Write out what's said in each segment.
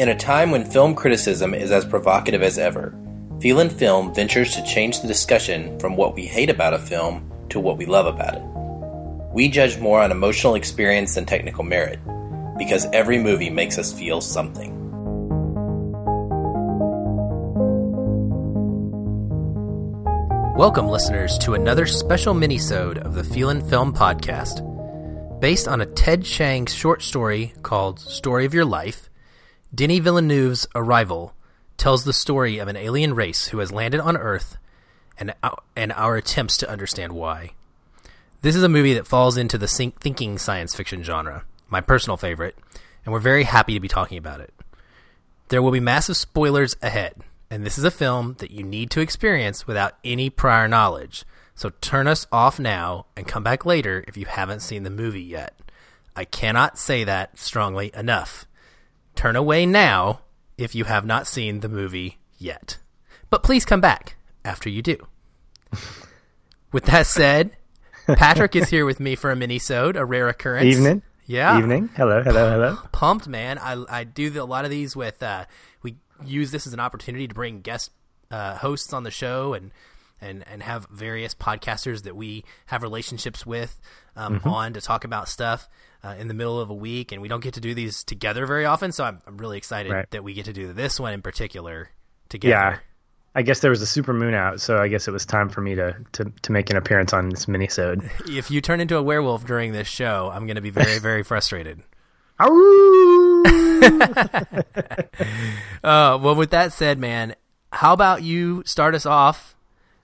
In a time when film criticism is as provocative as ever, Feel and Film ventures to change the discussion from what we hate about a film to what we love about it. We judge more on emotional experience than technical merit, because every movie makes us feel something. Welcome, listeners, to another special minisode of the Feel and Film podcast. Based on a Ted Chiang short story called Story of Your Life, Denis Villeneuve's Arrival tells the story of an alien race who has landed on Earth and, and our attempts to understand why. This is a movie that falls into the thinking science fiction genre, my personal favorite, and we're very happy to be talking about it. There will be massive spoilers ahead, and this is a film that you need to experience without any prior knowledge. So turn us off now and come back later if you haven't seen the movie yet. I cannot say that strongly enough. Turn away now if you have not seen the movie yet. But please come back after you do. with that said, Patrick is here with me for a mini-sode, a rare occurrence. Evening. Yeah. Evening. Hello, hello, hello. Pumped, man. I, I do the, a lot of these with, uh, we use this as an opportunity to bring guest uh, hosts on the show and, and, and have various podcasters that we have relationships with um, mm-hmm. on to talk about stuff uh, in the middle of a week. And we don't get to do these together very often. So I'm, I'm really excited right. that we get to do this one in particular together. Yeah. I guess there was a super moon out, so I guess it was time for me to to, to make an appearance on this minisode. If you turn into a werewolf during this show, I'm going to be very very frustrated. uh, well, with that said, man, how about you start us off?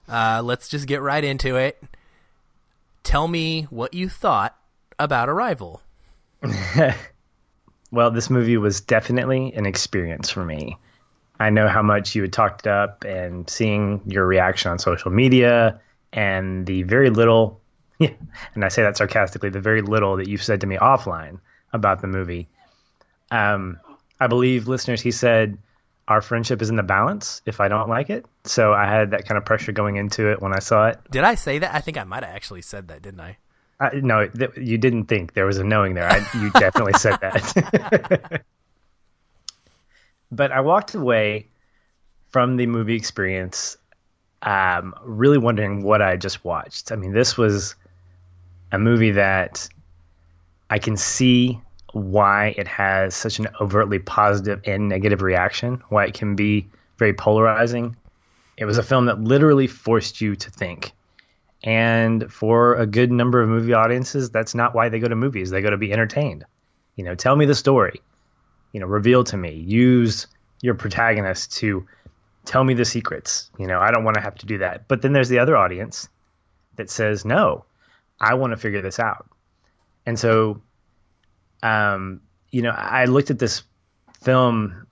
Uh, let's just get right into it. Tell me what you thought about Arrival. well, this movie was definitely an experience for me. I know how much you had talked it up and seeing your reaction on social media and the very little, yeah, and I say that sarcastically, the very little that you've said to me offline about the movie. Um, I believe listeners, he said, our friendship is in the balance if I don't like it. So I had that kind of pressure going into it when I saw it. Did I say that? I think I might have actually said that, didn't I? Uh, no, th- you didn't think there was a knowing there. I, you definitely said that. but I walked away from the movie experience um, really wondering what I just watched. I mean, this was a movie that I can see why it has such an overtly positive and negative reaction, why it can be very polarizing. It was a film that literally forced you to think. And for a good number of movie audiences, that's not why they go to movies. They go to be entertained. You know, tell me the story. You know, reveal to me. Use your protagonist to tell me the secrets. You know, I don't want to have to do that. But then there's the other audience that says, no, I want to figure this out. And so, um, you know, I looked at this film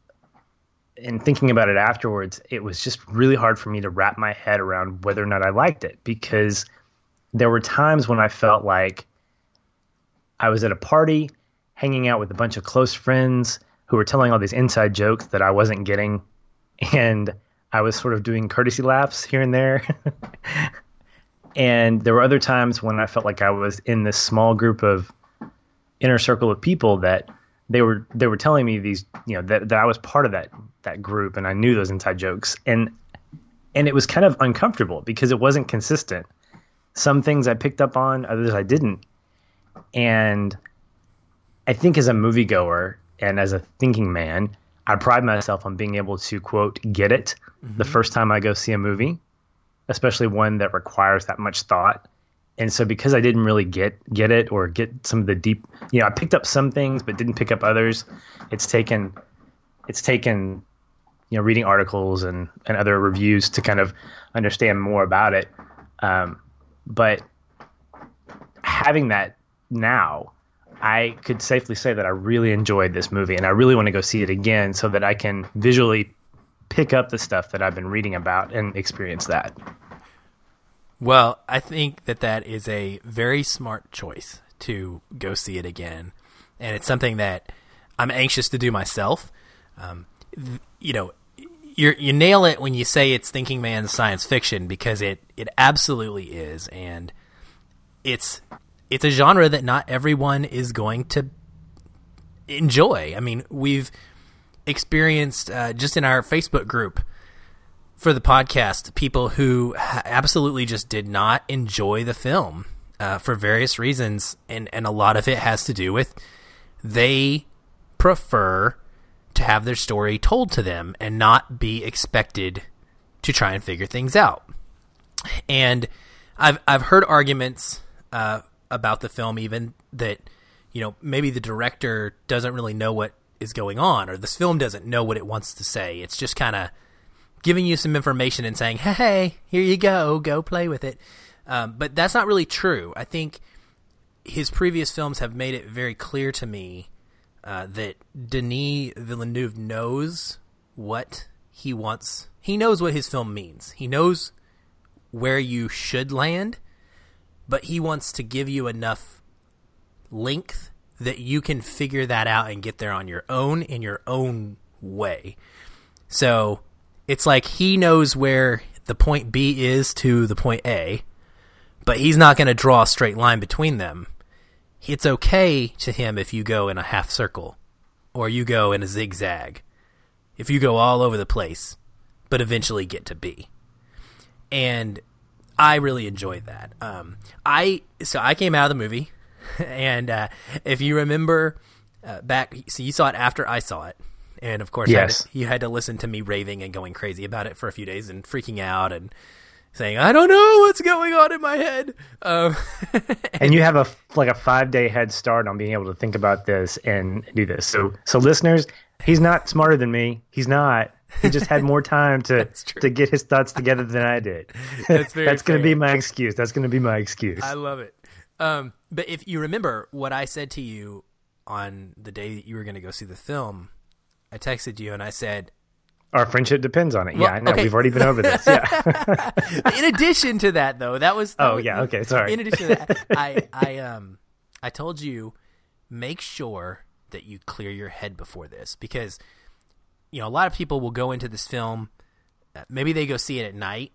and thinking about it afterwards, it was just really hard for me to wrap my head around whether or not I liked it because there were times when I felt like I was at a party hanging out with a bunch of close friends who were telling all these inside jokes that I wasn't getting. And I was sort of doing courtesy laughs here and there. and there were other times when I felt like I was in this small group of inner circle of people that they were they were telling me these you know that, that I was part of that that group and I knew those inside jokes and and it was kind of uncomfortable because it wasn't consistent. Some things I picked up on, others I didn't. And I think as a moviegoer, and as a thinking man, I pride myself on being able to quote get it mm-hmm. the first time I go see a movie, especially one that requires that much thought. And so because I didn't really get get it or get some of the deep, you know, I picked up some things but didn't pick up others. It's taken it's taken you know reading articles and and other reviews to kind of understand more about it. Um, but having that now I could safely say that I really enjoyed this movie and I really want to go see it again so that I can visually pick up the stuff that I've been reading about and experience that. Well, I think that that is a very smart choice to go see it again. And it's something that I'm anxious to do myself. Um, you know, you you nail it when you say it's thinking man's science fiction because it, it absolutely is. And it's it's a genre that not everyone is going to enjoy. I mean, we've experienced uh, just in our Facebook group for the podcast people who absolutely just did not enjoy the film uh, for various reasons, and and a lot of it has to do with they prefer to have their story told to them and not be expected to try and figure things out. And I've I've heard arguments uh, about the film even that you know maybe the director doesn't really know what is going on or this film doesn't know what it wants to say. It's just kind of giving you some information and saying, "Hey, here you go, go play with it." Um, but that's not really true. I think his previous films have made it very clear to me uh, that Denis Villeneuve knows what he wants. He knows what his film means. He knows where you should land, but he wants to give you enough length that you can figure that out and get there on your own in your own way. So it's like he knows where the point B is to the point A, but he's not going to draw a straight line between them. It's okay to him if you go in a half circle or you go in a zigzag, if you go all over the place, but eventually get to B. And I really enjoyed that. Um, I so I came out of the movie, and uh, if you remember uh, back, so you saw it after I saw it, and of course, Yes. you had to listen to me raving and going crazy about it for a few days and freaking out and saying, "I don't know what's going on in my head." Um, and you have a like a five day head start on being able to think about this and do this. So so listeners, he's not smarter than me. He's not. He just had more time to to get his thoughts together than I did. That's very That's going to be my excuse. That's going to be my excuse. I love it. Um, but if you remember what I said to you on the day that you were going to go see the film, I texted you and I said, Our friendship depends on it. Well, yeah, I know. okay. We've already been over this. Yeah. in addition to that, though, that was Oh, yeah, okay, sorry. In addition to that, I I um I told you make sure that you clear your head before this because you know a lot of people will go into this film, uh, maybe they go see it at night,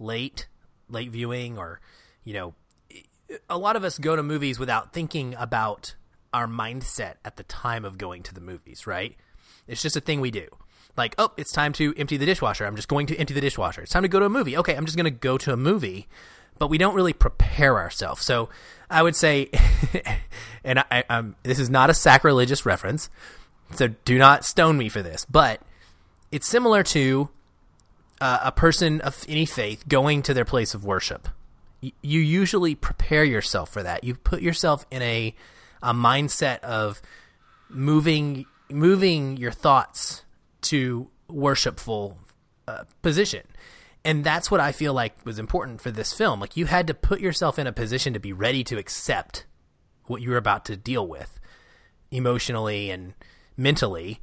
late late viewing, or you know, a lot of us go to movies without thinking about our mindset at the time of going to the movies, right? It's just a thing we do. Like, oh, it's time to empty the dishwasher. I'm just going to empty the dishwasher. It's time to go to a movie. Okay, I'm just going to go to a movie. But we don't really prepare ourselves. So I would say, and I, I'm, this is not a sacrilegious reference, so do not stone me for this, but it's similar to uh, a person of any faith going to their place of worship. You usually prepare yourself for that. You put yourself in a a mindset of moving moving your thoughts to worshipful uh, position. And that's what I feel like was important for this film. Like you had to put yourself in a position to be ready to accept what you were about to deal with emotionally and mentally.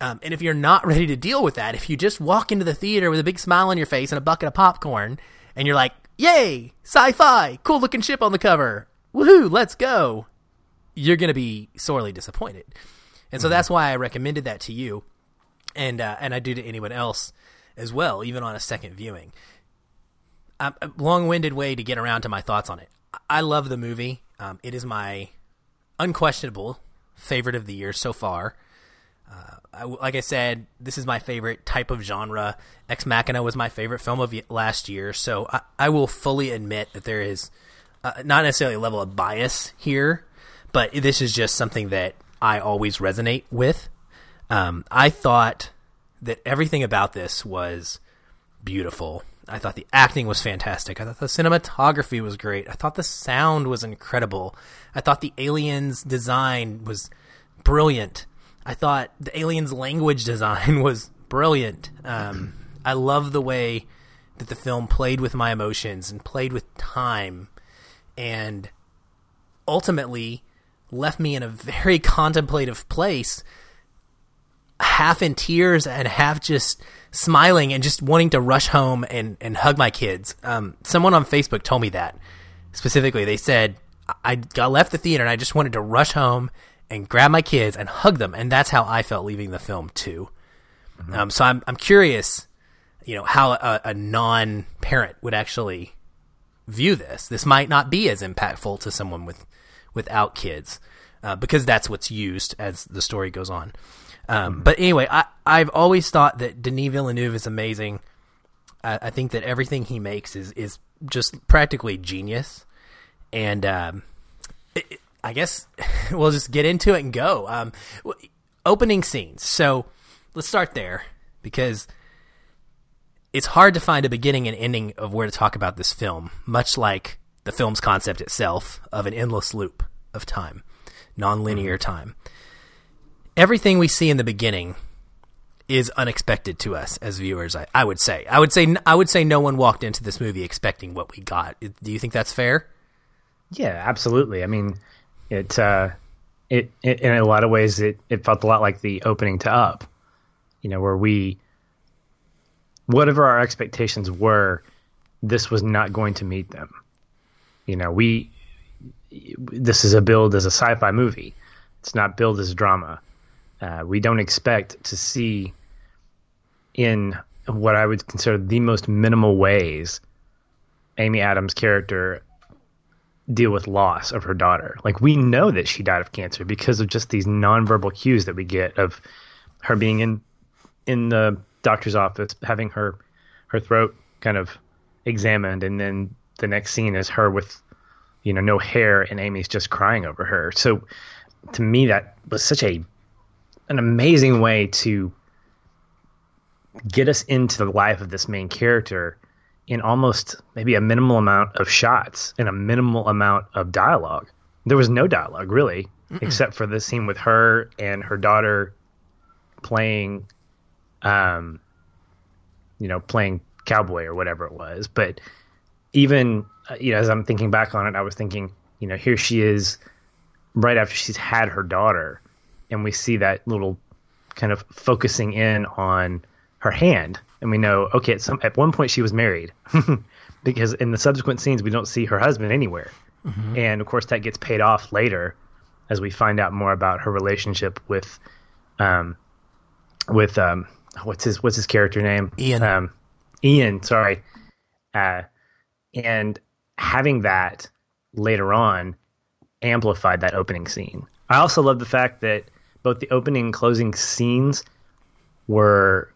Um, and if you're not ready to deal with that, if you just walk into the theater with a big smile on your face and a bucket of popcorn, and you're like, "Yay, sci-fi, cool looking ship on the cover, woohoo, let's go," you're gonna be sorely disappointed. And so that's why I recommended that to you, and uh, and I do to anyone else as well, even on a second viewing. Um, a long-winded way to get around to my thoughts on it. I love the movie. Um, it is my unquestionable favorite of the year so far. I, like I said, this is my favorite type of genre. Ex Machina was my favorite film of y- last year, so I, I will fully admit that there is uh, not necessarily a level of bias here, but this is just something that I always resonate with. Um, I thought that everything about this was beautiful. I thought the acting was fantastic. I thought the cinematography was great. I thought the sound was incredible. I thought the aliens' design was brilliant. I thought the aliens' language design was brilliant. Um, I love the way that the film played with my emotions and played with time and ultimately left me in a very contemplative place half in tears and half just smiling and just wanting to rush home and, and hug my kids. Um, someone on Facebook told me that specifically. They said I got left the theater and I just wanted to rush home and grab my kids and hug them, and that's how I felt leaving the film too. Um, so I'm I'm curious, you know, how a, a non-parent would actually view this. This might not be as impactful to someone with without kids. uh, because that's what's used as the story goes on. Um, but anyway, I, I've always thought that Denis Villeneuve is amazing. I, I think that everything he makes is is just practically genius, and um, it, I guess we'll just get into it and go. Um, opening scenes. So let's start there because it's hard to find a beginning and ending of where to talk about this film, much like the film's concept itself of an endless loop of time, non-linear time. Everything we see in the beginning is unexpected to us as viewers. I, I would say. I would say. I would say no one walked into this movie expecting what we got. Do you think that's fair? Yeah, absolutely. I mean, it, uh, it, it in a lot of ways it, it felt a lot like the opening to Up, you know, where we, whatever our expectations were, this was not going to meet them. You know, we, this is a build as a sci-fi movie. It's not billed as drama. Uh, we don't expect to see in what I would consider the most minimal ways Amy Adams' character deal with loss of her daughter. Like we know that she died of cancer because of just these nonverbal cues that we get of her being in in the doctor's office having her her throat kind of examined and then the next scene is her with you know no hair and Amy's just crying over her. So to me that was such a an amazing way to get us into the life of this main character in almost maybe a minimal amount of shots and a minimal amount of dialogue. There was no dialogue really, Mm-mm. except for the scene with her and her daughter playing, um, you know, playing cowboy or whatever it was. But even uh, you know, as I'm thinking back on it, I was thinking, you know, here she is, right after she's had her daughter, and we see that little kind of focusing in on her hand and we know okay at some at one point she was married because in the subsequent scenes we don't see her husband anywhere. Mm-hmm. and of course that gets paid off later as we find out more about her relationship with um with um what's his what's his character name? Ian. Um Ian sorry. Uh and having that later on amplified that opening scene I also love the fact that both the opening and closing scenes were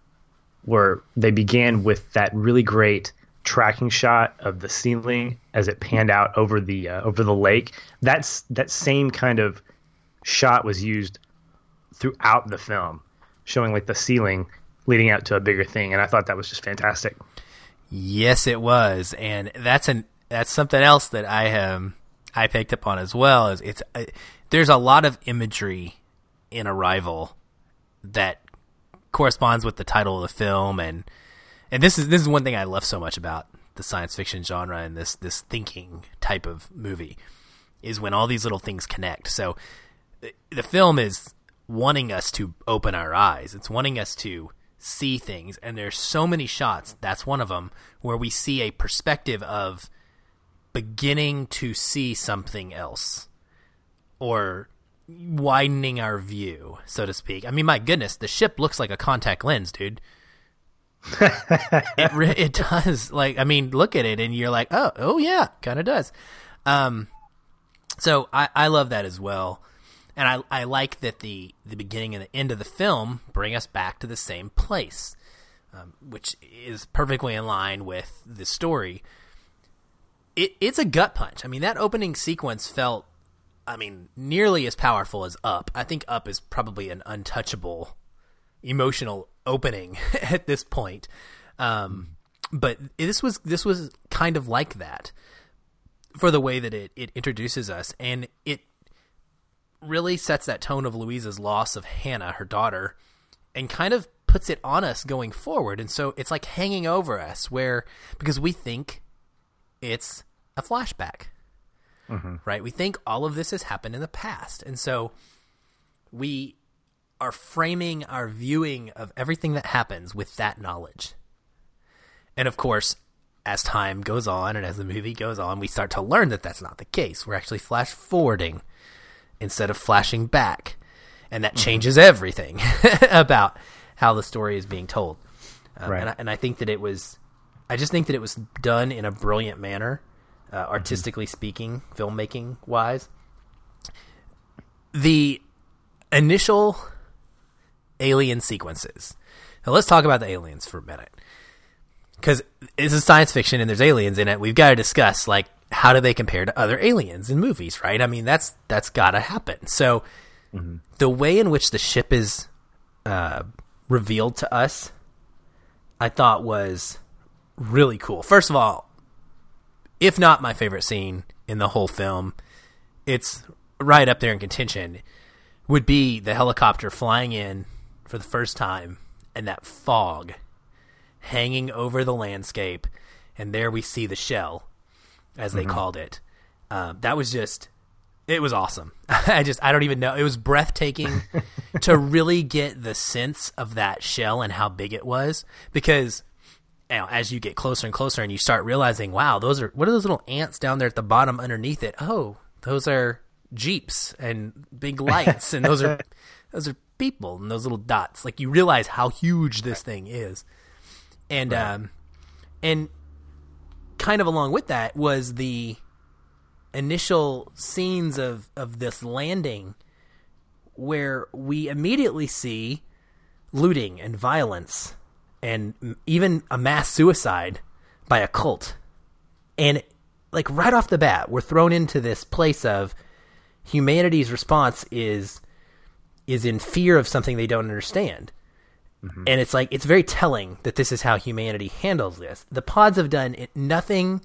where they began with that really great tracking shot of the ceiling as it panned out over the uh, over the lake. That's that same kind of shot was used throughout the film, showing like the ceiling leading out to a bigger thing, and I thought that was just fantastic. Yes, it was, and that's an that's something else that I um I picked up on as well. Is it's uh, there's a lot of imagery in Arrival that corresponds with the title of the film and and this is this is one thing I love so much about the science fiction genre and this this thinking type of movie is when all these little things connect. So the film is wanting us to open our eyes. It's wanting us to see things and there's so many shots, that's one of them where we see a perspective of beginning to see something else or widening our view, so to speak. I mean, my goodness, the ship looks like a contact lens, dude. it re- it does. Like, I mean, look at it, and you're like, oh, oh yeah, kind of does. Um, so I I love that as well, and I I like that the the beginning and the end of the film bring us back to the same place, um, which is perfectly in line with the story. It it's a gut punch. I mean, that opening sequence felt I mean, nearly as powerful as Up. I think Up is probably an untouchable emotional opening at this point. Um, but this was this was kind of like that for the way that it, it introduces us and it really sets that tone of Louise's loss of Hannah, her daughter, and kind of puts it on us going forward. And so it's like hanging over us where because we think it's a flashback mm-hmm. right? We think all of this has happened in the past. And so we are framing our viewing of everything that happens with that knowledge. And of course, as time goes on and as the movie goes on, we start to learn that that's not the case. We're actually flash forwarding instead of flashing back. And that mm-hmm. changes everything about how the story is being told. Um, right. and, I, and I think that it was, I just think that it was done in a brilliant manner uh, artistically speaking, filmmaking wise. the initial alien sequences. Now let's talk about the aliens for a minute. Because it's a science fiction and there's aliens in it. We've got to discuss like how do they compare to other aliens in movies, right? I mean, that's that's got to happen. So mm-hmm. the way in which the ship is uh, revealed to us, I thought was really cool. First of all, if not my favorite scene in the whole film, it's right up there in contention. Would be the helicopter flying in for the first time and that fog hanging over the landscape, and there we see the shell, as they mm-hmm. called it. Um, that was just, it was awesome. I just, I don't even know. It was breathtaking to really get the sense of that shell and how big it was because. You know, as you get closer and closer, and you start realizing, wow, those are what are those little ants down there at the bottom underneath it? Oh, those are jeeps and big lights, and those are those are people and those little dots. Like you realize how huge this thing is, and right. um, and kind of along with that was the initial scenes of of this landing, where we immediately see looting and violence, and even a mass suicide by a cult, and like right off the bat, we're thrown into this place of humanity's response is is in fear of something they don't understand. Mm-hmm. And it's like it's very telling that this is how humanity handles this. The pods have done nothing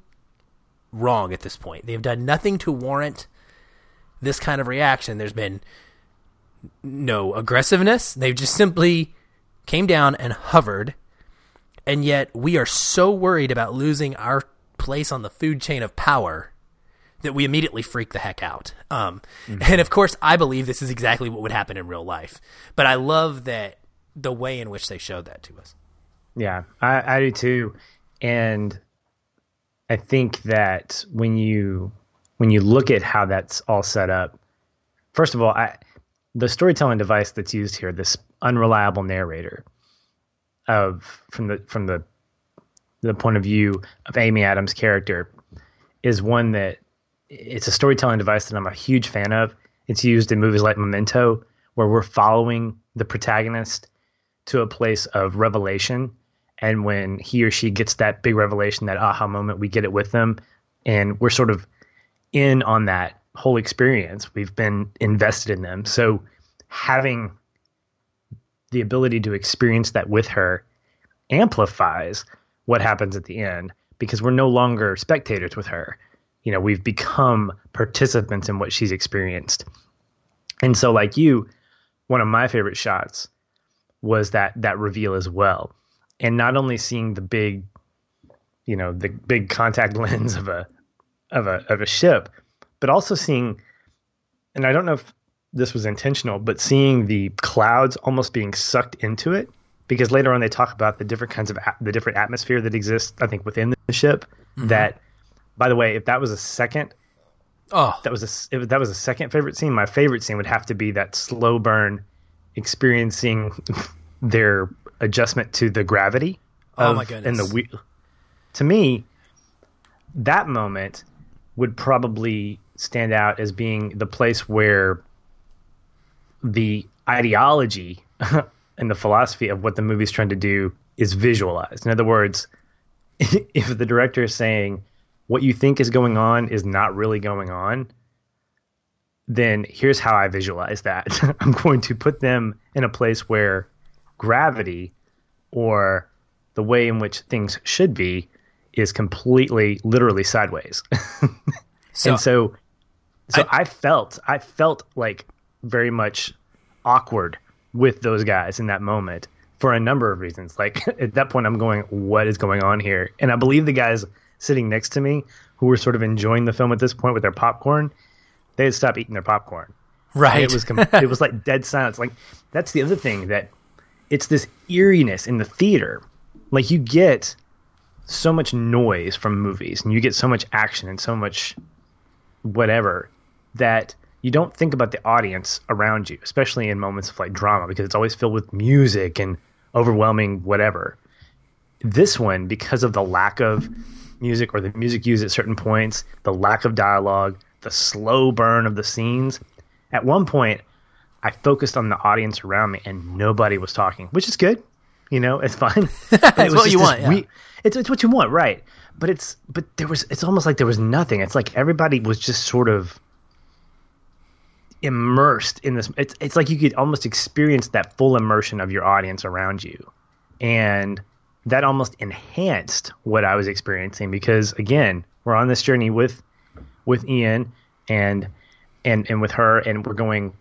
wrong at this point. They've done nothing to warrant this kind of reaction. There's been no aggressiveness. They've just simply came down and hovered. And yet we are so worried about losing our place on the food chain of power that we immediately freak the heck out. Um, mm-hmm. And of course, I believe this is exactly what would happen in real life. But I love that the way in which they showed that to us. Yeah, I, I do too. And I think that when you when you look at how that's all set up, first of all, I, the storytelling device that's used here, this unreliable narrator, of from the from the the point of view of Amy Adams' character, is one that it's a storytelling device that I'm a huge fan of. It's used in movies like Memento, where we're following the protagonist to a place of revelation. And when he or she gets that big revelation, that aha moment, we get it with them. And we're sort of in on that whole experience. We've been invested in them. So having the ability to experience that with her amplifies what happens at the end because we're no longer spectators with her you know we've become participants in what she's experienced and so like you one of my favorite shots was that that reveal as well and not only seeing the big you know the big contact lens of a of a of a ship but also seeing and i don't know if this was intentional but seeing the clouds almost being sucked into it because later on they talk about the different kinds of the different atmosphere that exists i think within the ship mm-hmm. that by the way, if that was a second, oh, that was a if that was a second favorite scene. My favorite scene would have to be that slow burn, experiencing their adjustment to the gravity. Of, oh my goodness! And the wheel. To me, that moment would probably stand out as being the place where the ideology and the philosophy of what the movie's trying to do is visualized. In other words, if the director is saying what you think is going on is not really going on, then here's how I visualize that. I'm going to put them in a place where gravity or the way in which things should be is completely literally sideways. so, and so so I, I felt I felt like very much awkward with those guys in that moment for a number of reasons. Like at that point I'm going what is going on here? And I believe the guys sitting next to me who were sort of enjoying the film at this point with their popcorn, they had stopped eating their popcorn. Right. And it was com- it was like dead silence. Like that's the other thing that it's this eeriness in the theater. Like you get so much noise from movies and you get so much action and so much whatever that you don't think about the audience around you, especially in moments of like drama because it's always filled with music and overwhelming whatever. This one, because of the lack of music or the music used at certain points, the lack of dialogue, the slow burn of the scenes, at one point, I focused on the audience around me and nobody was talking, which is good. You know, it's fine. it's what you want. Yeah. We, it's it's what you want, right? But it's but there was it's almost like there was nothing. It's like everybody was just sort of immersed in this. It's it's like you could almost experience that full immersion of your audience around you, and that almost enhanced what I was experiencing because again, we're on this journey with with Ian and and and with her, and we're going.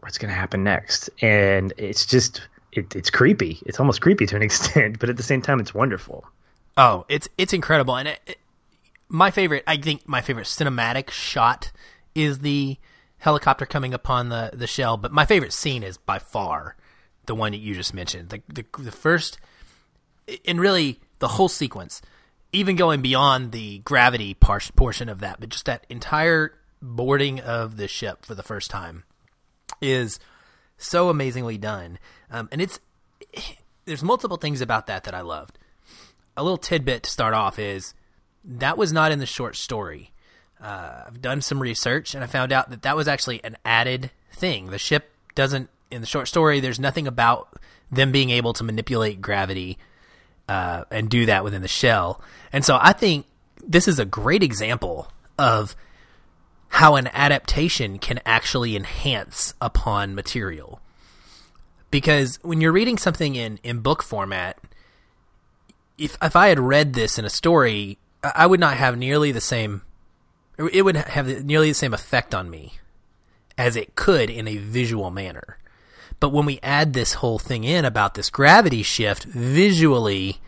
What's going to happen next? And it's just it, it's creepy. It's almost creepy to an extent, but at the same time, it's wonderful. Oh, it's it's incredible, and it, it, my favorite. I think my favorite cinematic shot is the helicopter coming upon the the shell. But my favorite scene is by far the one that you just mentioned. The the, the first, and really the whole sequence, even going beyond the gravity par- portion of that, but just that entire boarding of the ship for the first time is so amazingly done. Um, and it's there's multiple things about that that I loved. A little tidbit to start off is that was not in the short story. Uh, I've done some research and I found out that that was actually an added thing. The ship doesn't in the short story. There's nothing about them being able to manipulate gravity uh, and do that within the shell. And so I think this is a great example of how an adaptation can actually enhance upon material. Because when you're reading something in, in book format, if if I had read this in a story, I would not have nearly the same it would have nearly the same effect on me as it could in a visual manner. But when we add this whole thing in about this gravity shift visually,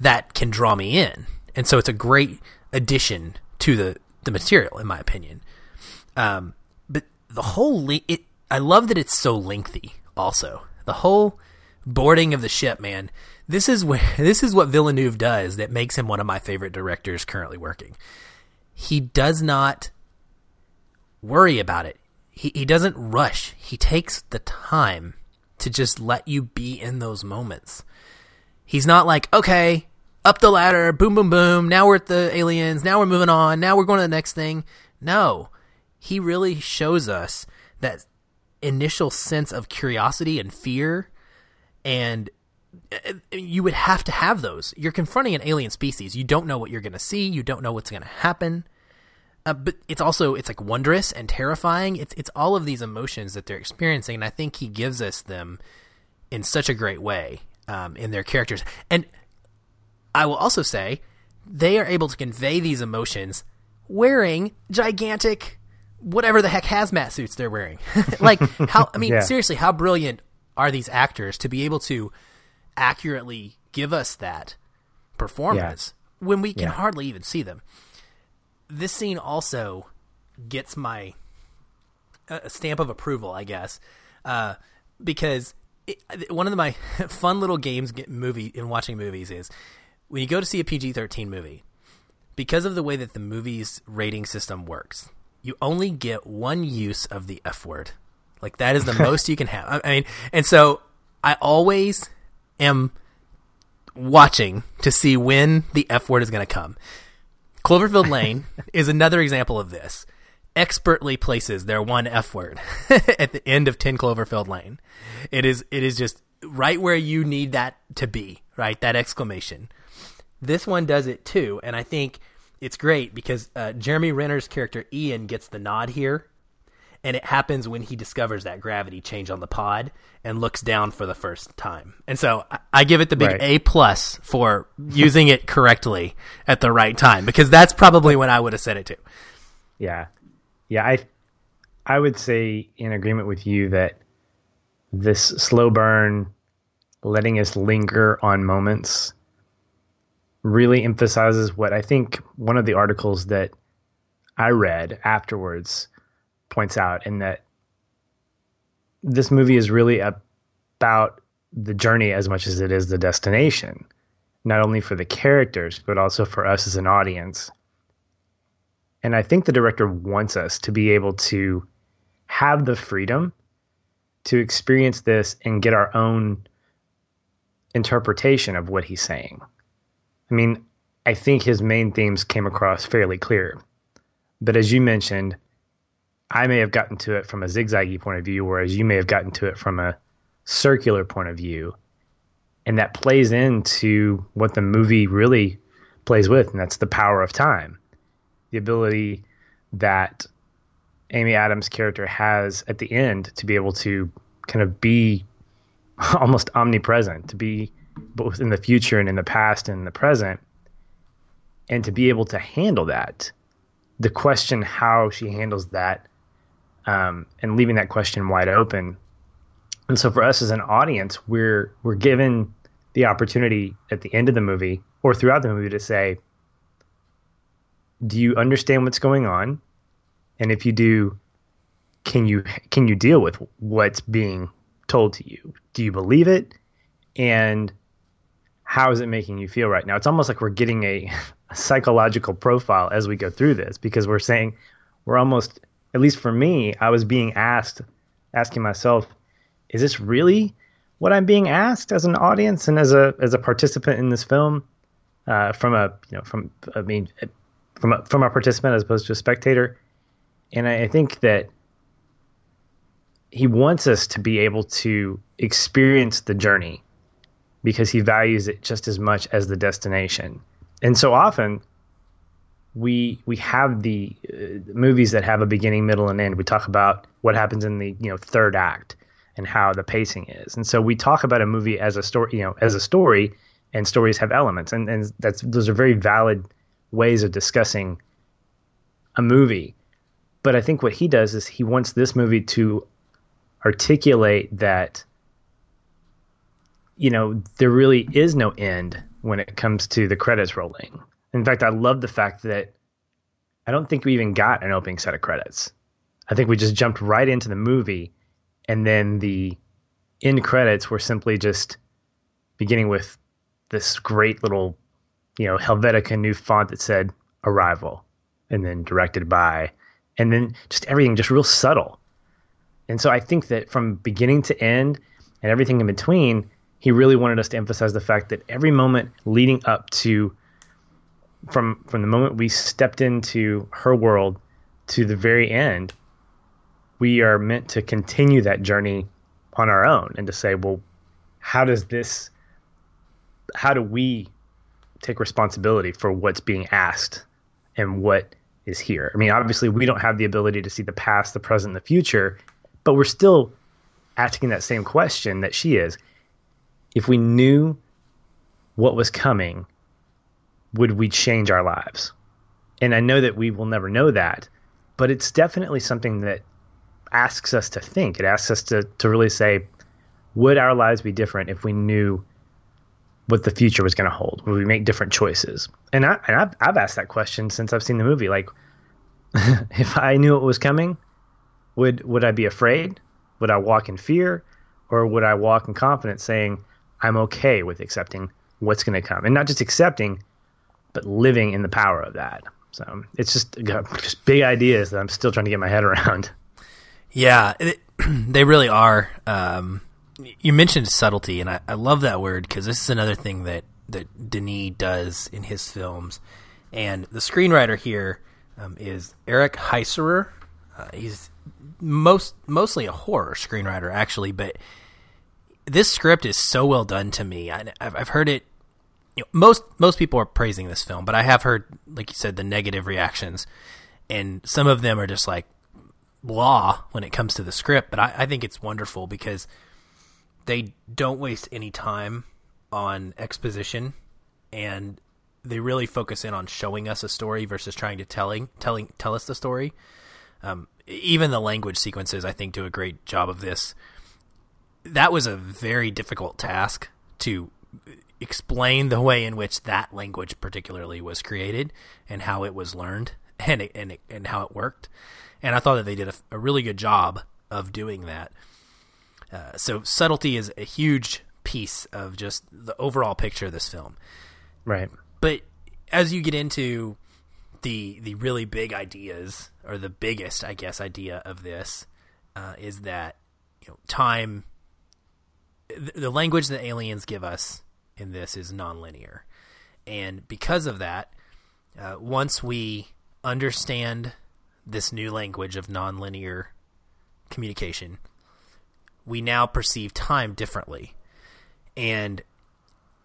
that can draw me in. And so it's a great addition to the, the material, in my opinion. Um, but the whole le- it, I love that it's so lengthy. Also, the whole boarding of the ship, man. This is where this is what Villeneuve does that makes him one of my favorite directors currently working. He does not worry about it. He he doesn't rush. He takes the time to just let you be in those moments. He's not like, okay, up the ladder, boom, boom, boom. Now we're at the aliens. Now we're moving on. Now we're going to the next thing. No, he really shows us that initial sense of curiosity and fear and uh, you would have to have those. You're confronting an alien species. You don't know what you're going to see. You don't know what's going to happen. Uh, but it's also it's like wondrous and terrifying. It's it's all of these emotions that they're experiencing, and I think he gives us them in such a great way um, in their characters. And I will also say they are able to convey these emotions wearing gigantic whatever the heck hazmat suits they're wearing. like how I mean yeah. seriously, how brilliant are these actors to be able to accurately give us that performance yeah. when we can yeah. hardly even see them. This scene also gets my uh, stamp of approval, I guess, uh, because it, one of my fun little games movie in watching movies is when you go to see a PG thirteen movie, because of the way that the movie's rating system works you only get one use of the F word. Like that is the most you can have. I mean, and so I always am watching to see when the F word is going to come. Cloverfield Lane is another example of this. Expertly places their one F word at the end of 10 Cloverfield Lane. It is it is just right where you need that to be, right? That exclamation. This one does it too, and I think it's great because uh, Jeremy Renner's character Ian gets the nod here, and it happens when he discovers that gravity change on the pod and looks down for the first time. And so I, I give it the big right. A plus for using it correctly at the right time because that's probably when I would have said it too. Yeah, yeah, I I would say in agreement with you that this slow burn, letting us linger on moments really emphasizes what I think one of the articles that I read afterwards points out, and that this movie is really about the journey as much as it is the destination, not only for the characters, but also for us as an audience. And I think the director wants us to be able to have the freedom to experience this and get our own interpretation of what he's saying. I mean, I think his main themes came across fairly clear. But as you mentioned, I may have gotten to it from a zigzaggy point of view, whereas you may have gotten to it from a circular point of view. And that plays into what the movie really plays with, and that's the power of time. The ability that Amy Adams' character has at the end to be able to kind of be almost omnipresent, to be both in the future and in the past and the present, and to be able to handle that. The question how she handles that, um, and leaving that question wide open. And so for us as an audience, we're we're given the opportunity at the end of the movie or throughout the movie to say, do you understand what's going on? And if you do, can you can you deal with what's being told to you? Do you believe it? And how is it making you feel right now? It's almost like we're getting a, a psychological profile as we go through this because we're saying we're almost at least for me, I was being asked asking myself, is this really what I'm being asked as an audience and as a as a participant in this film? Uh, from a you know from I mean from a, from a participant as opposed to a spectator, and I, I think that he wants us to be able to experience the journey because he values it just as much as the destination. And so often we we have the uh, movies that have a beginning, middle, and end. We talk about what happens in the you know third act and how the pacing is. And so we talk about a movie as a story, you know, as a story, and stories have elements, and and that's those are very valid ways of discussing a movie. But I think what he does is he wants this movie to articulate that you know there really is no end when it comes to the credits rolling. In fact, I love the fact that I don't think we even got an opening set of credits. I think we just jumped right into the movie and then the end credits were simply just beginning with this great little, you know, Helvetica new font that said Arrival and then directed by and then just everything just real subtle. And so I think that from beginning to end and everything in between, he really wanted us to emphasize the fact that every moment leading up to from from the moment we stepped into her world to the very end, we are meant to continue that journey on our own and to say, well, how does this how do we take responsibility for what's being asked and what is here? I mean, obviously we don't have the ability to see the past, the present, and the future, but we're still asking that same question that she is. If we knew what was coming, would we change our lives? And I know that we will never know that, but it's definitely something that asks us to think. It asks us to, to really say, would our lives be different if we knew what the future was going to hold? Would we make different choices? And, I, and I've, I've asked that question since I've seen the movie. Like, if I knew what was coming, would would I be afraid? Would I walk in fear, or would I walk in confidence, saying I'm okay with accepting what's going to come, and not just accepting, but living in the power of that. So it's just just big ideas that I'm still trying to get my head around. Yeah, it, they really are. Um, you mentioned subtlety, and I, I love that word because this is another thing that that Denis does in his films. And the screenwriter here um, is Eric Heisserer. Uh, he's most mostly a horror screenwriter, actually, but this script is so well done to me. I, have heard it. You know, most most people are praising this film, but I have heard, like you said, the negative reactions, and some of them are just like blah when it comes to the script. But I, I think it's wonderful because they don't waste any time on exposition, and they really focus in on showing us a story versus trying to telling telling tell us the story. Um, even the language sequences, I think, do a great job of this. That was a very difficult task to explain the way in which that language particularly was created and how it was learned and it, and it, and how it worked. And I thought that they did a, a really good job of doing that. Uh, so subtlety is a huge piece of just the overall picture of this film. Right. But as you get into the the really big ideas or the biggest, I guess, idea of this uh, is that you know time. The, language that aliens give us in this is nonlinear, and because of that, uh, once we understand this new language of nonlinear communication, we now perceive time differently. And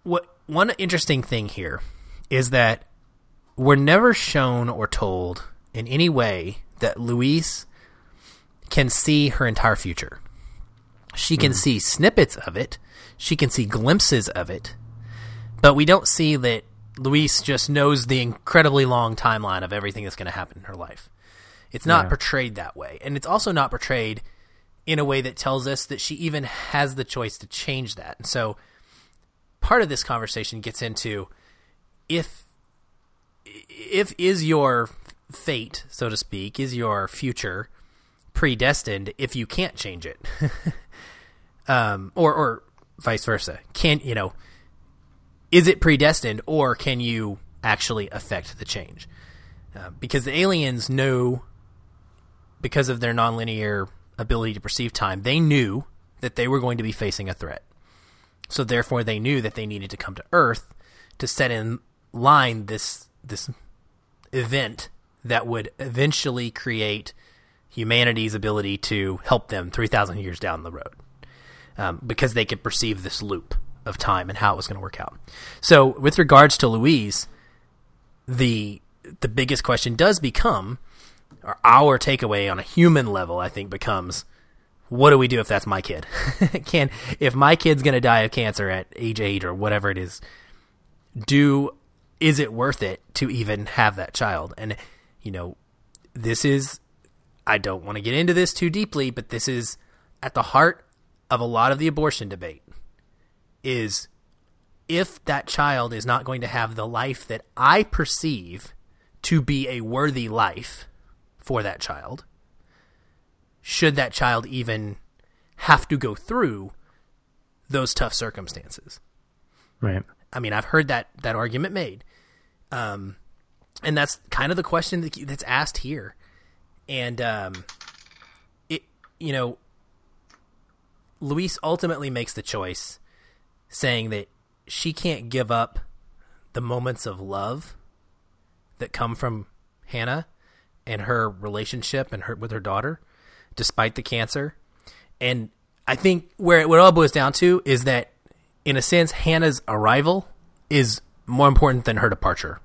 what one interesting thing here is that we're never shown or told in any way that Louise can see her entire future. She can mm. see snippets of it, she can see glimpses of it, but we don't see that Louise just knows the incredibly long timeline of everything that's going to happen in her life. It's not yeah. portrayed that way. And it's also not portrayed in a way that tells us that she even has the choice to change that. And so part of this conversation gets into if if is your fate, so to speak, is your future predestined if you can't change it. um or or vice versa. Can, you know, is it predestined or can you actually affect the change? Uh, because the aliens know because of their nonlinear ability to perceive time, they knew that they were going to be facing a threat. So therefore, they knew that they needed to come to Earth to set in line this this event that would eventually create humanity's ability to help them 3,000 years down the road. Um, because they could perceive this loop of time and how it was going to work out. So, with regards to Louise, the the biggest question does become or our takeaway on a human level, I think, becomes what do we do if that's my kid? Can if my kid's going to die of cancer at age eight or whatever it is, do is it worth it to even have that child? And you know, this is I don't want to get into this too deeply, but this is at the heart of a lot of the abortion debate. Is if that child is not going to have the life that I perceive to be a worthy life, for that child should that child even have to go through those tough circumstances. Right. I mean, I've heard that that argument made, um, and that's kind of the question that, that's asked here. And um, it, you know, Louise ultimately makes the choice, saying that she can't give up the moments of love that come from Hannah and her relationship and her with her daughter, despite the cancer. And I think where it, what it all boils down to is that, in a sense, Hannah's arrival is more important than her departure.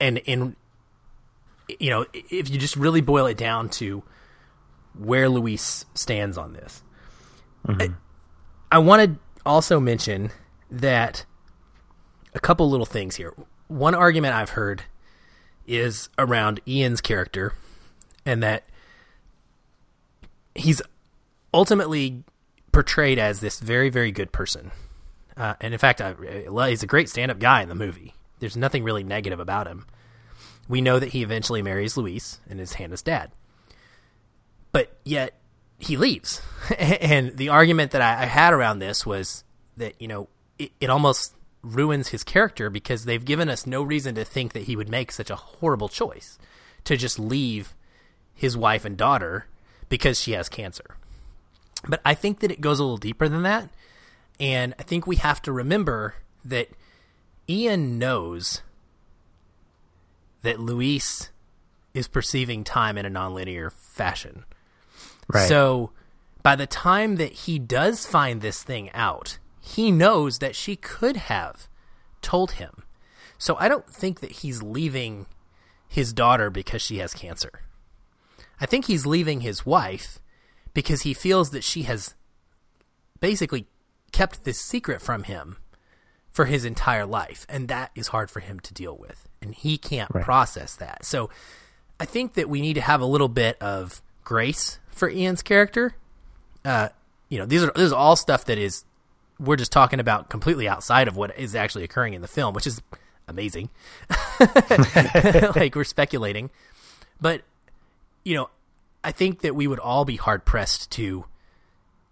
And in you know, if you just really boil it down to where Louise stands on this, mm-hmm. I, I want to also mention that a couple little things here. One argument I've heard is around Ian's character, and that he's ultimately portrayed as this very, very good person. Uh, and in fact, I, he's a great stand-up guy in the movie. There's nothing really negative about him. We know that he eventually marries Louise and is Hannah's dad, but yet he leaves. and the argument that I, I had around this was that you know it, it almost ruins his character because they've given us no reason to think that he would make such a horrible choice to just leave his wife and daughter because she has cancer. But I think that it goes a little deeper than that. And I think we have to remember that Ian knows that Louise is perceiving time in a nonlinear fashion. Right. So by the time that he does find this thing out, he knows that she could have told him. So I don't think that he's leaving his daughter because she has cancer. I think he's leaving his wife because he feels that she has basically kept this secret from him for his entire life. And that is hard for him to deal with. And he can't right. process that. So I think that we need to have a little bit of grace for Ian's character. Uh, you know, these are this is all stuff that is we're just talking about completely outside of what is actually occurring in the film, which is amazing. like we're speculating, but you know, I think that we would all be hard pressed to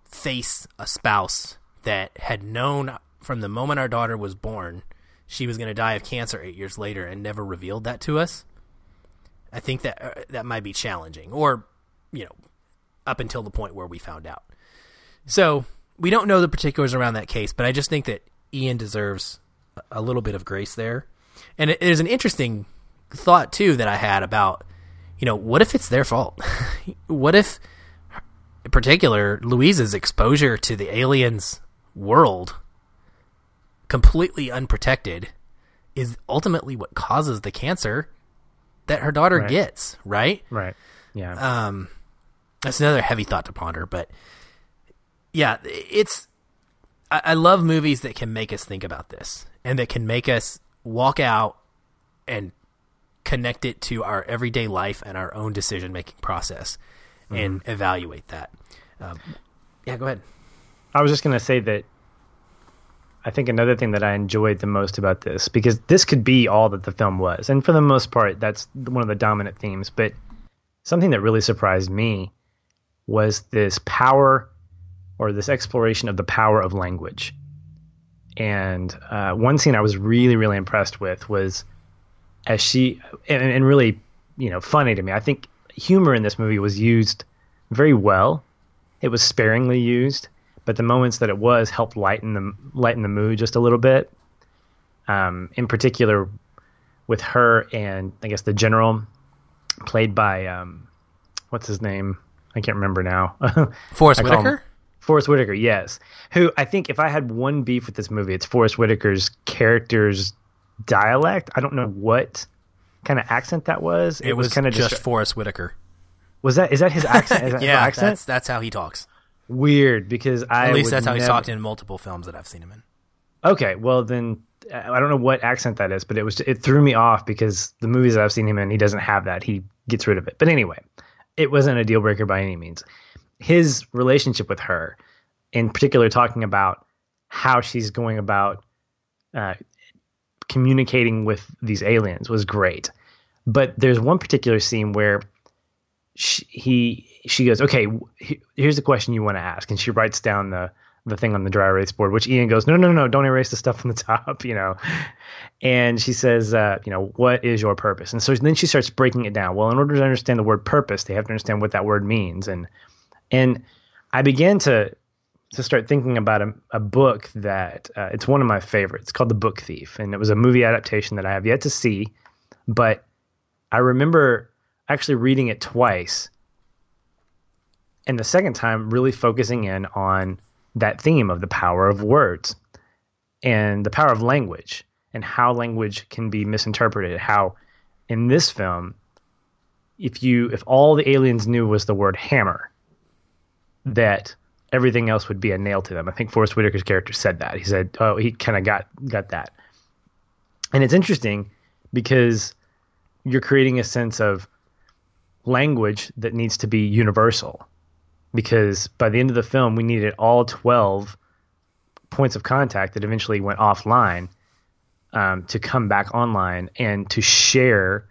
face a spouse that had known from the moment our daughter was born she was going to die of cancer eight years later and never revealed that to us. I think that uh, that might be challenging, or you know, up until the point where we found out. So we don't know the particulars around that case, but I just think that Ian deserves a little bit of grace there. And it is an interesting thought too that I had about you know, what if it's their fault? what if, in particular, Louise's exposure to the aliens' world, completely unprotected, is ultimately what causes the cancer that her daughter Right. gets, right? Right. Yeah. Um, that's another heavy thought to ponder, but yeah, it's. I, I love movies that can make us think about this and that can make us walk out and connect it to our everyday life and our own decision making process and evaluate that. Um, yeah, go ahead. I was just going to say that I think another thing that I enjoyed the most about this, because this could be all that the film was, and for the most part, that's one of the dominant themes, but something that really surprised me was this power or this exploration of the power of language. And uh, one scene I was really, really impressed with was as she, and, and really, you know, funny to me. I think humor in this movie was used very well. It was sparingly used, but the moments that it was helped lighten the lighten the mood just a little bit. Um, in particular, with her and I guess the general, played by um, what's his name? I can't remember now. Forest I Whitaker? Forest Whitaker, yes. Who I think if I had one beef with this movie, it's Forest Whitaker's character's dialect. I don't know what kind of accent that was. It, was, kind of just Forest Whitaker. was that is that his accent? Is that his Yeah, accent? that's that's how he talks. weird because I At least that's how he's never- talked in multiple films that I've seen him in. Okay, well then uh, I don't know what accent that is, but it was it threw me off because the movies that I've seen him in, he doesn't have that. He gets rid of it. But anyway, it wasn't a deal breaker by any means. His relationship with her, in particular, talking about how she's going about uh, communicating with these aliens, was great. But there's one particular scene where she, he she goes, okay, here's the question you want to ask, and she writes down the the thing on the dry erase board, which Ian goes, no, no, no, no, don't erase the stuff on the top, you know. And she says, uh, you know, what is your purpose? And so then she starts breaking it down. Well, in order to understand the word purpose, they have to understand what that word means. And and I began to to start thinking about a, a book that uh, it's one of my favorites called The Book Thief, and it was a movie adaptation that I have yet to see, but I remember actually reading it twice, and the second time really focusing in on that theme of the power of words and the power of language and how language can be misinterpreted. How in this film, if you if all the aliens knew was the word hammer, that everything else would be a nail to them. I think Forest Whitaker's character said that. He said, "Oh, he kind of got got that." And it's interesting because you're creating a sense of language that needs to be universal. Because by the end of the film, we needed all 12 points of contact that eventually went offline um, to come back online and to share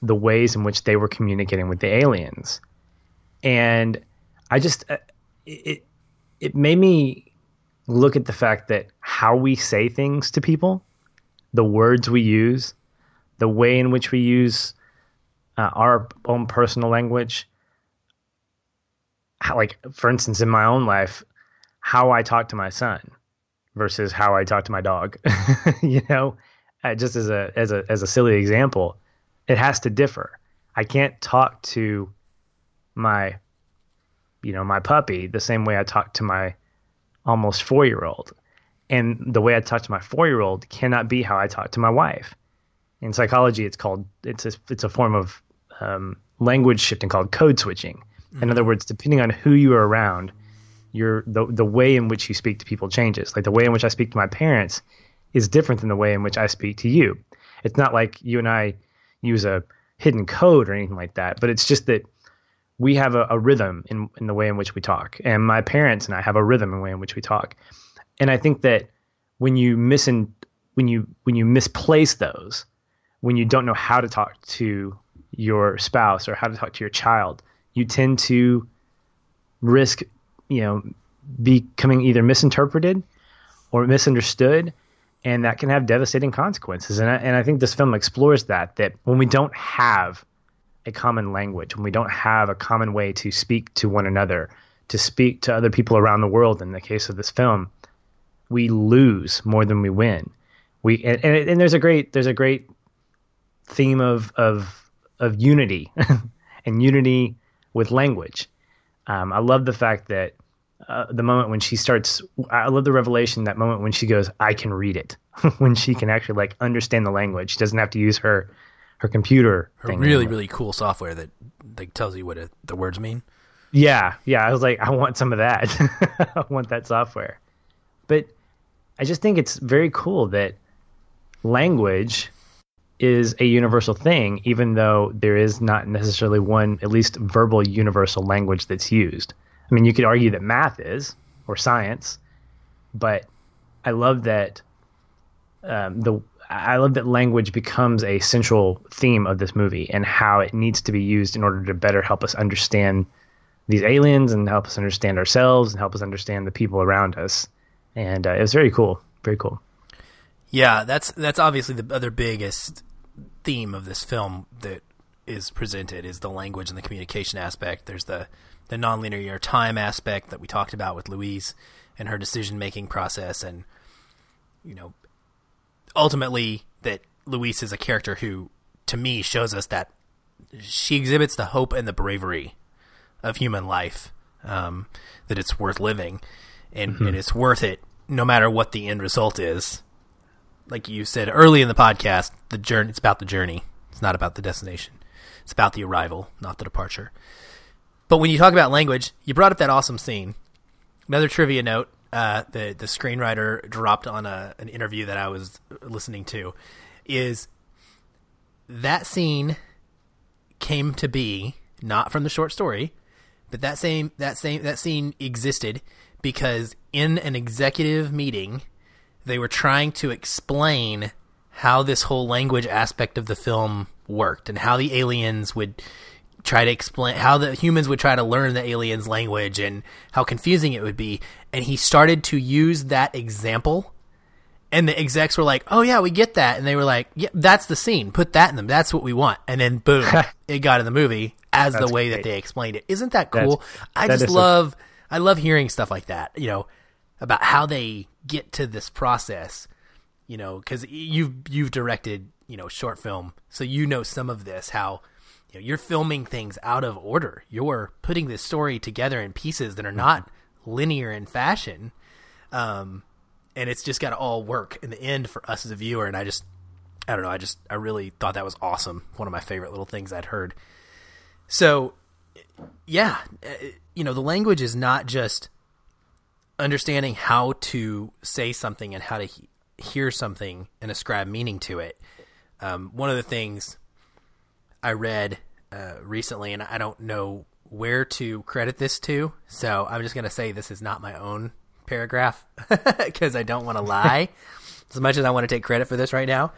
the ways in which they were communicating with the aliens. And I just, uh, it, it made me look at the fact that how we say things to people, the words we use, the way in which we use uh, our own personal language, how, like for instance, in my own life, how I talk to my son versus how I talk to my dog. you know, uh, just as a as a as a silly example, it has to differ. I can't talk to my you know my puppy the same way I talk to my almost four year old, and the way I talk to my four year old cannot be how I talk to my wife. In psychology, it's called it's a, it's a form of um, language shifting called code switching. In other words, depending on who you are around, your the the way in which you speak to people changes. Like the way in which I speak to my parents is different than the way in which I speak to you. It's not like you and I use a hidden code or anything like that, but it's just that we have a, a rhythm in in the way in which we talk, and my parents and I have a rhythm in the way in which we talk. And I think that when you miss when you when you misplace those, when you don't know how to talk to your spouse or how to talk to your child, you tend to risk, you know, becoming either misinterpreted or misunderstood, and that can have devastating consequences. And I, and I think this film explores that that when we don't have a common language, when we don't have a common way to speak to one another, to speak to other people around the world, in the case of this film, we lose more than we win. We and, and, and there's a great there's a great theme of of of unity and unity with language. Um, I love the fact that uh, the moment when she starts, I love the revelation that moment when she goes, I can read it, when she can actually like understand the language. She doesn't have to use her her computer. Her really anymore. really cool software that like tells you what it, the words mean. Yeah, yeah. I was like, I want some of that. I want that software. But I just think it's very cool that language is a universal thing, even though there is not necessarily one, at least verbal universal language that's used. I mean, you could argue that math is, or science, but I love that um, the I love that language becomes a central theme of this movie and how it needs to be used in order to better help us understand these aliens and help us understand ourselves and help us understand the people around us. And uh, it was very cool, very cool. Yeah, that's that's obviously the other biggest theme of this film that is presented is the language and the communication aspect. There's the the nonlinear time aspect that we talked about with Louise and her decision making process, and you know, ultimately that Louise is a character who, to me, shows us that she exhibits the hope and the bravery of human life. Um, that it's worth living, and, mm-hmm. and it's worth it no matter what the end result is like you said early in the podcast, the journey it's about the journey. It's not about the destination. It's about the arrival, not the departure. But when you talk about language, you brought up that awesome scene. Another trivia note: uh, the the screenwriter dropped on a, an interview that I was listening to is that scene came to be not from the short story, but that same that same that scene existed because in an executive meeting they were trying to explain how this whole language aspect of the film worked and how the aliens would try to explain how the humans would try to learn the aliens language and how confusing it would be. And he started to use that example. And the execs were like oh yeah we get that. And they were like yeah that's the scene. Put that in them. That's what we want. And then boom it got in the movie as that's the way great. that they explained it. Isn't that cool? That's, i just love a- I love hearing stuff like that you know about how they get to this process you know because you've you've directed you know short film so you know some of this how you know, you're filming things out of order. You're putting this story together in pieces that are not linear in fashion um and it's just got to all work in the end for us as a viewer and i just i don't know i just i really thought that was awesome one of my favorite little things i'd heard. So yeah uh, you know the language is not just understanding how to say something and how to he- hear something and ascribe meaning to it. Um, one of the things I read uh, recently, and I don't know where to credit this to, so I'm just going to say this is not my own paragraph because I don't want to lie as much as I want to take credit for this right now.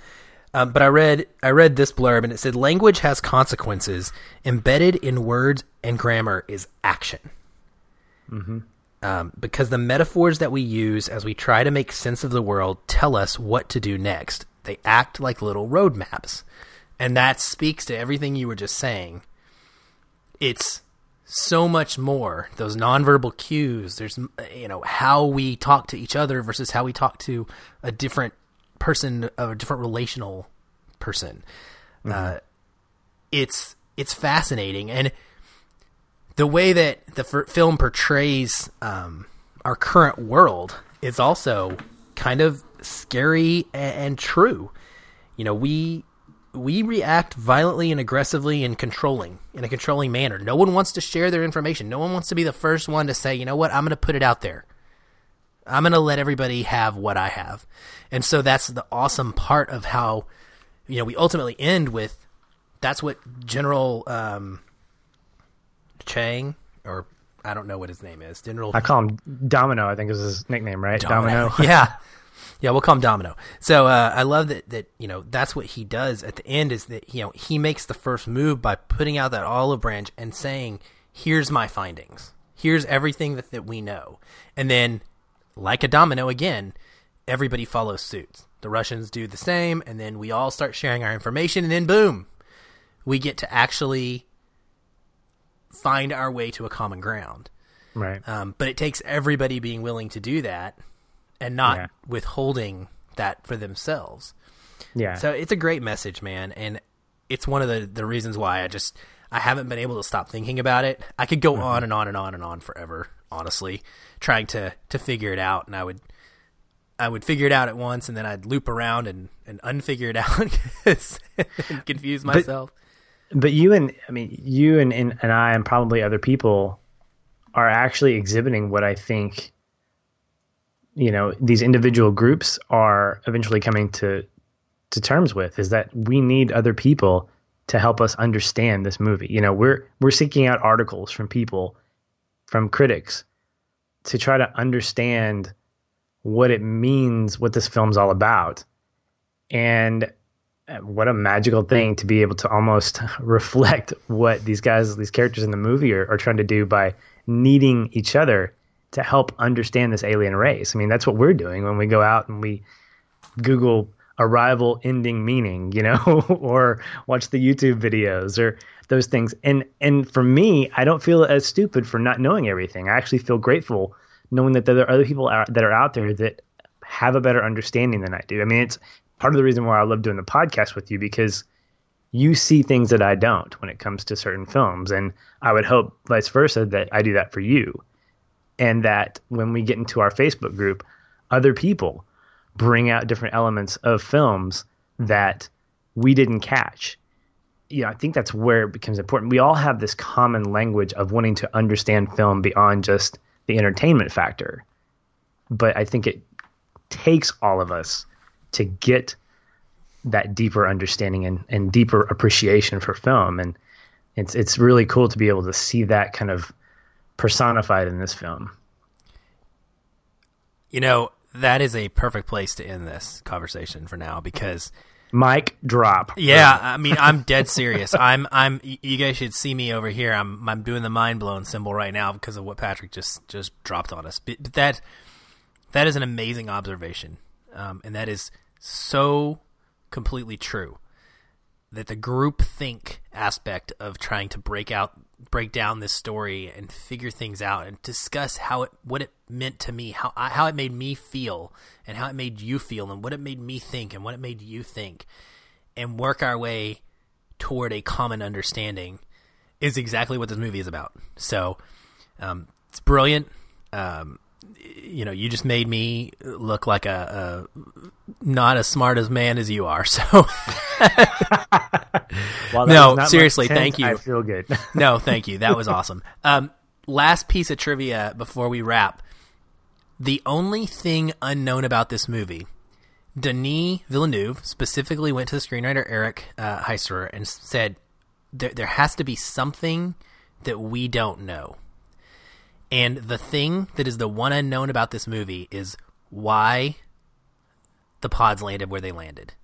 Um, but I read I read this blurb and it said language has consequences. Embedded in words and grammar is action. Mm-hmm um, because the metaphors that we use as we try to make sense of the world tell us what to do next. They act like little roadmaps. And that speaks to everything you were just saying. It's so much more. Those nonverbal cues, there's, you know, how we talk to each other versus how we talk to a different person, a different relational person. Mm-hmm. Uh, it's, it's fascinating. And, the way that the f- film portrays um, our current world is also kind of scary and, and true. You know, we we react violently and aggressively and controlling in a controlling manner. No one wants to share their information. No one wants to be the first one to say, you know what, I'm going to put it out there. I'm going to let everybody have what I have. And so that's the awesome part of how, you know, we ultimately end with that's what General um, Chang, or I don't know what his name is. General. I call him Domino. I think is his nickname, right? Domino. Domino. yeah, yeah. We'll call him Domino. So uh, I love that. That you know that's what he does at the end is that you know he makes the first move by putting out that olive branch and saying, "Here's my findings. Here's everything that that we know," and then like a domino again, everybody follows suit. The Russians do the same, and then we all start sharing our information, and then boom, we get to actually find our way to a common ground. Right. Um, but it takes everybody being willing to do that and not yeah. withholding that for themselves. Yeah. So it's a great message, man, and it's one of the the reasons why I just I haven't been able to stop thinking about it. I could go Mm-hmm. on and on and on and on forever, honestly, trying to to figure it out, and I would I would figure it out at once, and then I'd loop around and and unfigure it out and confuse myself. But you and I mean you and, and and I and probably other people are actually exhibiting what I think you know these individual groups are eventually coming to to terms with is that we need other people to help us understand this movie. You know, we're we're seeking out articles from people from critics to try to understand what it means, what this film's all about. And what a magical thing to be able to almost reflect what these guys, these characters in the movie are, are trying to do by needing each other to help understand this alien race. I mean, that's what we're doing when we go out and we Google arrival ending meaning, you know, or watch the YouTube videos or those things. And and for me, I don't feel as stupid for not knowing everything. I actually feel grateful knowing that there are other people out, that are out there that have a better understanding than I do. I mean, it's part of the reason why I love doing the podcast with you because you see things that I don't when it comes to certain films. And I would hope vice versa that I do that for you. And that when we get into our Facebook group, other people bring out different elements of films that we didn't catch. You know, I think that's where it becomes important. We all have this common language of wanting to understand film beyond just the entertainment factor. But I think it takes all of us to get that deeper understanding and, and deeper appreciation for film. And it's it's really cool to be able to see that kind of personified in this film. You know, that is a perfect place to end this conversation for now because Mike drop. yeah, I mean, I'm dead serious. I'm I'm you guys should see me over here. I'm I'm doing the mind blown symbol right now because of what Patrick just just dropped on us. But, but that that is an amazing observation. Um, and that is so completely true that the group think aspect of trying to break out break down this story and figure things out and discuss how it what it meant to me how I, how it made me feel and how it made you feel and what it made me think and what it made you think and work our way toward a common understanding is exactly what this movie is about. So um, it's brilliant. Um, you know, you just made me look like a, a not as smart as man as you are. So No, was not my seriously, intent, thank you. I feel good. no, thank you. That was awesome. Um, last piece of trivia before we wrap. The only thing unknown about this movie, Denis Villeneuve specifically went to the screenwriter Eric uh, Heisserer and said there, there has to be something that we don't know. And the thing that is the one unknown about this movie is why the pods landed where they landed.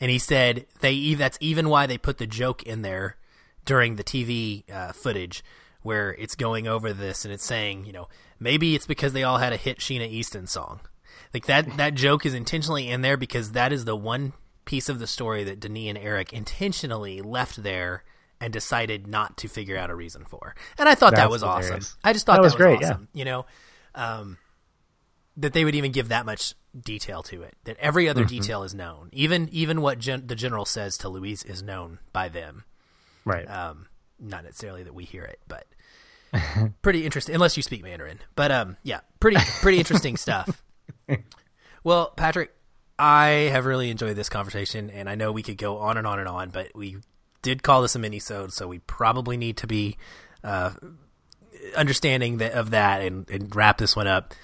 And he said they that's even why they put the joke in there during the TV uh, footage where it's going over this and it's saying, you know, maybe it's because they all had a hit Sheena Easton song. Like that that joke is intentionally in there because that is the one piece of the story that Denis and Eric intentionally left there and decided not to figure out a reason for. And I thought that was hilarious. awesome. I just thought That that, was was, great, yeah. You know, um, that they would even give that much detail to it. That every other Mm-hmm. detail is known. Even even what gen- the general says to Louise is known by them. right. Um, not necessarily that we hear it, but pretty interesting. Unless you speak Mandarin, but um, yeah, pretty pretty interesting stuff. Well, Patrick, I have really enjoyed this conversation, and I know we could go on and on and on, but we did call this a mini-sode, so we probably need to be uh, understanding of that and, and wrap this one up.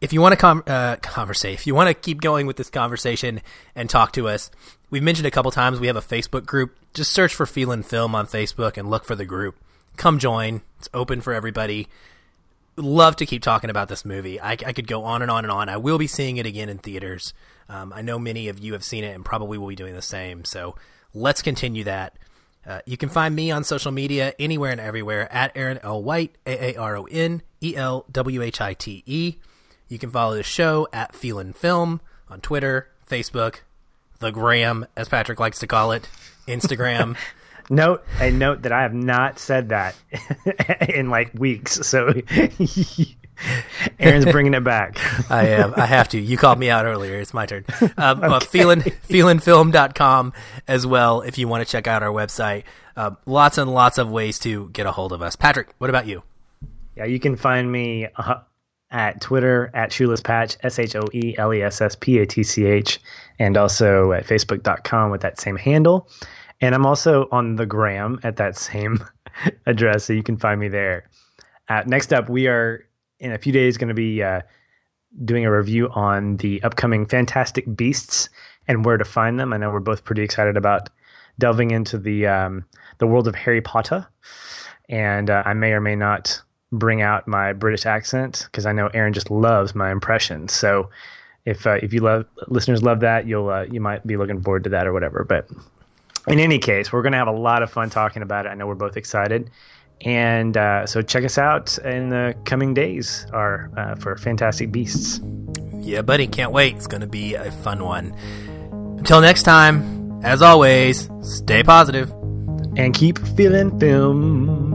If you want to com- uh, conversate, if you want to keep going with this conversation and talk to us, we've mentioned a couple times we have a Facebook group. Just search for Feelin' Film on Facebook and look for the group. Come join. It's open for everybody love to keep talking about this movie. I, I could go on and on and on. I will be seeing it again in theaters. Um, I know many of you have seen it and probably will be doing the same. So let's continue that. Uh, you can find me on social media anywhere and everywhere at Aaron L. White, A A R O N E L W H I T E. You can follow the show at Feelin' Film on Twitter, Facebook, the Gram, as Patrick likes to call it, Instagram. Note a note that I have not said that in like weeks. So Aaron's bringing it back. I am. I have to. You called me out earlier. It's my turn. Um, uh, okay. feeling, feelinfilm.com as well if you want to check out our website. Uh, lots and lots of ways to get a hold of us. Patrick, what about you? Yeah, you can find me uh, at Twitter at Shoeless Patch, S H O E L E S S P A T C H, and also at Facebook.com with that same handle. And I'm also on the gram at that same address, so you can find me there. Uh, next up, we are in a few days going to be uh, doing a review on the upcoming Fantastic Beasts and where to find them. I know we're both pretty excited about delving into the um, the world of Harry Potter, and uh, I may or may not bring out my British accent because I know Aaron just loves my impressions. So if uh, if you love listeners love that, you'll uh, you might be looking forward to that or whatever. But in any case, we're going to have a lot of fun talking about it. I know we're both excited. And uh, so check us out in the coming days are uh, for Fantastic Beasts. Yeah, buddy, can't wait. It's going to be a fun one. Until next time, as always, stay positive and keep feeling film.